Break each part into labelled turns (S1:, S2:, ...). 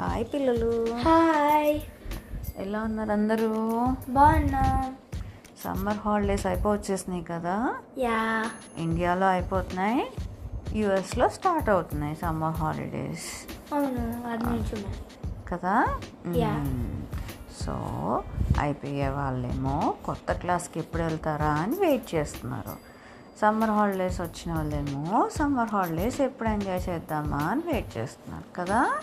S1: Hi పిల్లలు.
S2: Hi.
S1: ఎలా ఉన్నారు అందరూ?
S2: బాగున్నా.
S1: సమ్మర్ హాలిడేస్ అయిపోవచ్చేసినాయి కదా?
S2: యా.
S1: ఇండియాలో అయిపోతున్నాయి యుఎస్లో స్టార్ట్ అవుతున్నాయి సమ్మర్ హాలిడేస్.
S2: అవును
S1: కదా. సో అయిపోయే వాళ్ళేమో కొత్త క్లాస్కి ఎప్పుడు వెళ్తారా అని వెయిట్ చేస్తున్నారు. సమ్మర్ హాలిడేస్ వచ్చిన వాళ్ళేమో సమ్మర్ హాలిడేస్ ఎప్పుడు ఎంజాయ్ చేద్దామా అని వెయిట్ చేస్తున్నారు కదా?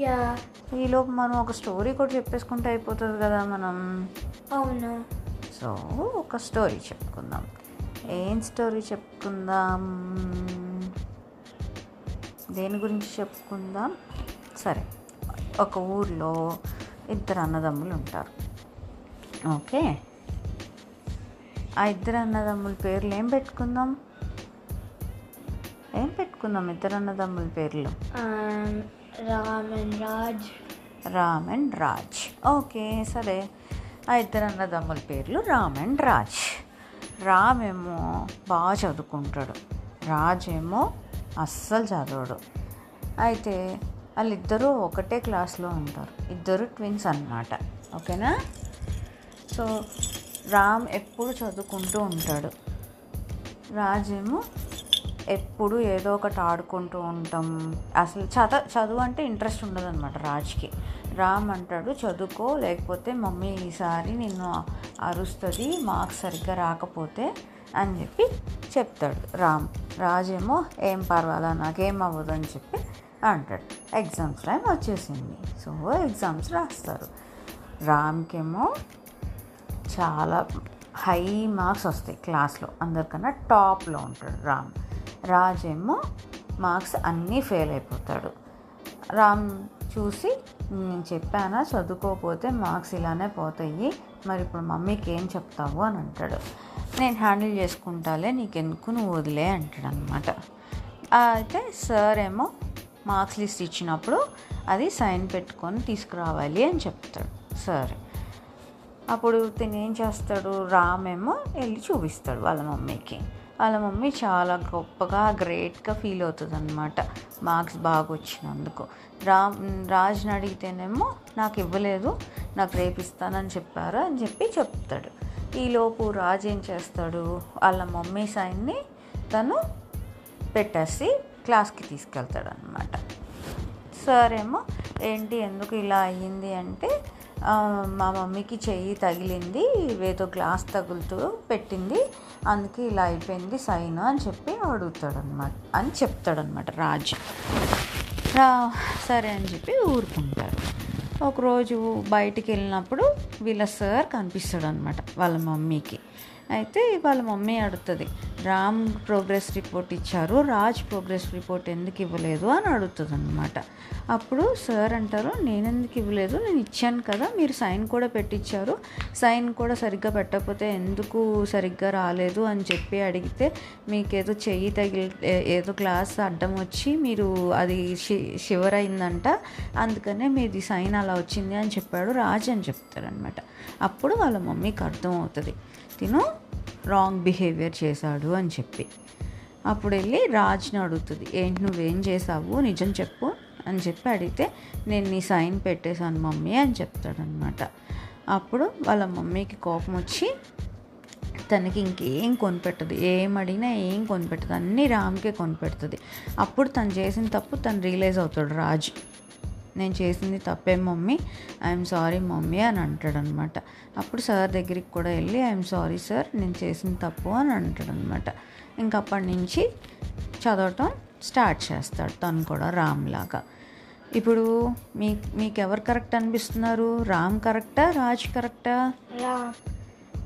S2: యా.
S1: ఈలోపు మనం ఒక స్టోరీ కూడా చెప్పేసుకుంటే అయిపోతుంది కదా మనం.
S2: అవును.
S1: సో ఒక స్టోరీ చెప్పుకుందాం. ఏం స్టోరీ చెప్పుకుందాం? దేని గురించి చెప్పుకుందాం? సరే ఒక ఊర్లో ఇద్దరు అన్నదమ్ములు ఉంటారు. ఓకే? ఆ ఇద్దరు అన్నదమ్ముల పేర్లు ఏం పెట్టుకుందాం? ఏం పెట్టుకుందాం ఇద్దరు అన్నదమ్ముల పేర్లు?
S2: Ram and Raj.
S1: Ram and Raj. Okay సరే. ఆ ఇద్దరు అన్నదమ్ముల పేర్లు రామ్ అండ్ రాజ్. రామ్ ఏమో బాగా చదువుకుంటాడు. రాజ్ ఏమో అస్సలు చదవడు. అయితే వాళ్ళిద్దరూ ఒకటే క్లాస్లో ఉంటారు. ఇద్దరు ట్విన్స్ అన్నమాట. ఓకేనా? సో రామ్ ఎప్పుడు చదువుకుంటూ ఉంటాడు. రాజేమో ఎప్పుడు ఏదో ఒకటి ఆడుకుంటూ ఉంటాం. అసలు చద చదువు అంటే ఇంట్రెస్ట్ ఉండదు అనమాట రాజ్కి. రామ్ అంటాడు చదువుకో లేకపోతే మమ్మీ ఈసారి నిన్ను అరుస్తుంది మార్క్స్ సరిగ్గా రాకపోతే అని చెప్పి చెప్తాడు రామ్. రాజేమో ఏం పర్వాలా నాకేం అవ్వదు అని చెప్పి అంటాడు. ఎగ్జామ్స్ టైం వచ్చేసింది. సో ఎగ్జామ్స్ రాస్తారు. రామ్కేమో చాలా హై మార్క్స్ వస్తాయి క్లాస్లో. అందరికన్నా టాప్లో ఉంటాడు రామ్. రాజేమో మార్క్స్ అన్నీ ఫెయిల్ అయిపోతాడు. రామ్ చూసి నేను చెప్పానా? చదువుకోకపోతే మార్క్స్ ఇలానే పోతాయి. మరి ఇప్పుడు మమ్మీకి ఏం చెప్తావు? అని అంటాడు. నేను హ్యాండిల్ చేసుకుంటాలే నీకెందుకు? నువ్వు వదిలే అంటాడు అనమాట అయితే సార్ ఏమో మార్క్స్ లిస్ట్ ఇచ్చినప్పుడు అది సైన్ పెట్టుకొని తీసుకురావాలి అని చెప్తాడు సరే. అప్పుడు తినేం చేస్తాడు? రామేమో వెళ్ళి చూపిస్తాడు వాళ్ళ మమ్మీకి. వాళ్ళ మమ్మీ చాలా గొప్పగా గ్రేట్గా ఫీల్ అవుతుంది అనమాట మార్క్స్ బాగా వచ్చినందుకు రా రాజుని అడిగితేనేమో నాకు ఇవ్వలేదు నాకు రేపు ఇస్తానని చెప్పారు అని చెప్పి చెప్తాడు. ఈలోపు రాజు ఏం చేస్తాడు? వాళ్ళ మమ్మీ సైన్ని తను పెట్టేసి క్లాస్కి తీసుకెళ్తాడు అనమాట సార్ ఏమో ఏంటి ఎందుకు ఇలా అయ్యింది? అంటే మా మమ్మీకి చెయ్యి తగిలింది ఏదో గ్లాస్ తగులుతూ పెట్టింది అందుకే ఇలా అయిపోయింది సైన్ అని చెప్పి అడుగుతాడు అనమాట అని చెప్తాడనమాట రాజు. రా సరే అని చెప్పి ఊరుకుంటారు ఒకరోజు బయటికి వెళ్ళినప్పుడు వీళ్ళ సార్ కనిపిస్తాడు అనమాట వాళ్ళ మమ్మీకి. అయితే వాళ్ళ మమ్మీ అడుగుతుంది రామ్ ప్రోగ్రెస్ రిపోర్ట్ ఇచ్చారు. రాజ్ ప్రోగ్రెస్ రిపోర్ట్ ఎందుకు ఇవ్వలేదు అని అడుగుతుంది అనమాట అప్పుడు సార్ అంటారు నేను ఎందుకు ఇవ్వలేదు? నేను ఇచ్చాను కదా మీరు సైన్ కూడా పెట్టించారు సైన్ కూడా సరిగ్గా పెట్టకపోతే ఎందుకు సరిగ్గా రాలేదు? అని చెప్పి అడిగితే మీకేదో చెయ్యి తగిలి ఏదో క్లాస్ అడ్డం వచ్చి మీరు అది షి షివర్ అయిందంట అందుకనే మీది సైన్ అలా వచ్చింది అని చెప్పాడు రాజ్ అని చెప్తారనమాట అప్పుడు వాళ్ళ మమ్మీకి అర్థం అవుతుంది తిను రాంగ్ బిహేవియర్ చేశాడు అని చెప్పి. అప్పుడు వెళ్ళి రాజ్ని అడుగుతుంది ఏంటి నువ్వేం చేసావు నిజం చెప్పు అని చెప్పి అడిగితే నేను నీ సైన్ పెట్టేశాను మమ్మీ అని చెప్తాడనమాట అప్పుడు వాళ్ళ మమ్మీకి కోపం వచ్చి తనకి ఇంకేం కొనిపెట్టదు ఏం అడిగినా ఏం కొనిపెట్టదు అన్నీ రామ్కే కొనిపెడుతుంది. అప్పుడు తను చేసిన తప్పు తను రియలైజ్ అవుతాడు రాజు. నేను చేసింది తప్పే మమ్మీ. ఐఎమ్ సారీ మమ్మీ అని అంటాడు అనమాట అప్పుడు సార్ దగ్గరికి కూడా వెళ్ళి ఐఎమ్ సారీ సార్ నేను చేసిన తప్పు అని అంటాడు అనమాట ఇంక అప్పటి నుంచి చదవటం స్టార్ట్ చేస్తాడు తను కూడా రామ్ లాగా. ఇప్పుడు మీ మీకు ఎవరు కరెక్ట్ అనిపిస్తున్నారు? రామ్ కరెక్టా రాజ్ కరెక్టా?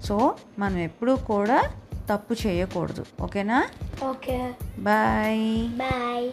S1: సో మనం ఎప్పుడూ కూడా తప్పు చేయకూడదు. ఓకేనా?
S2: ఓకే.
S1: బాయ్.
S2: బాయ్.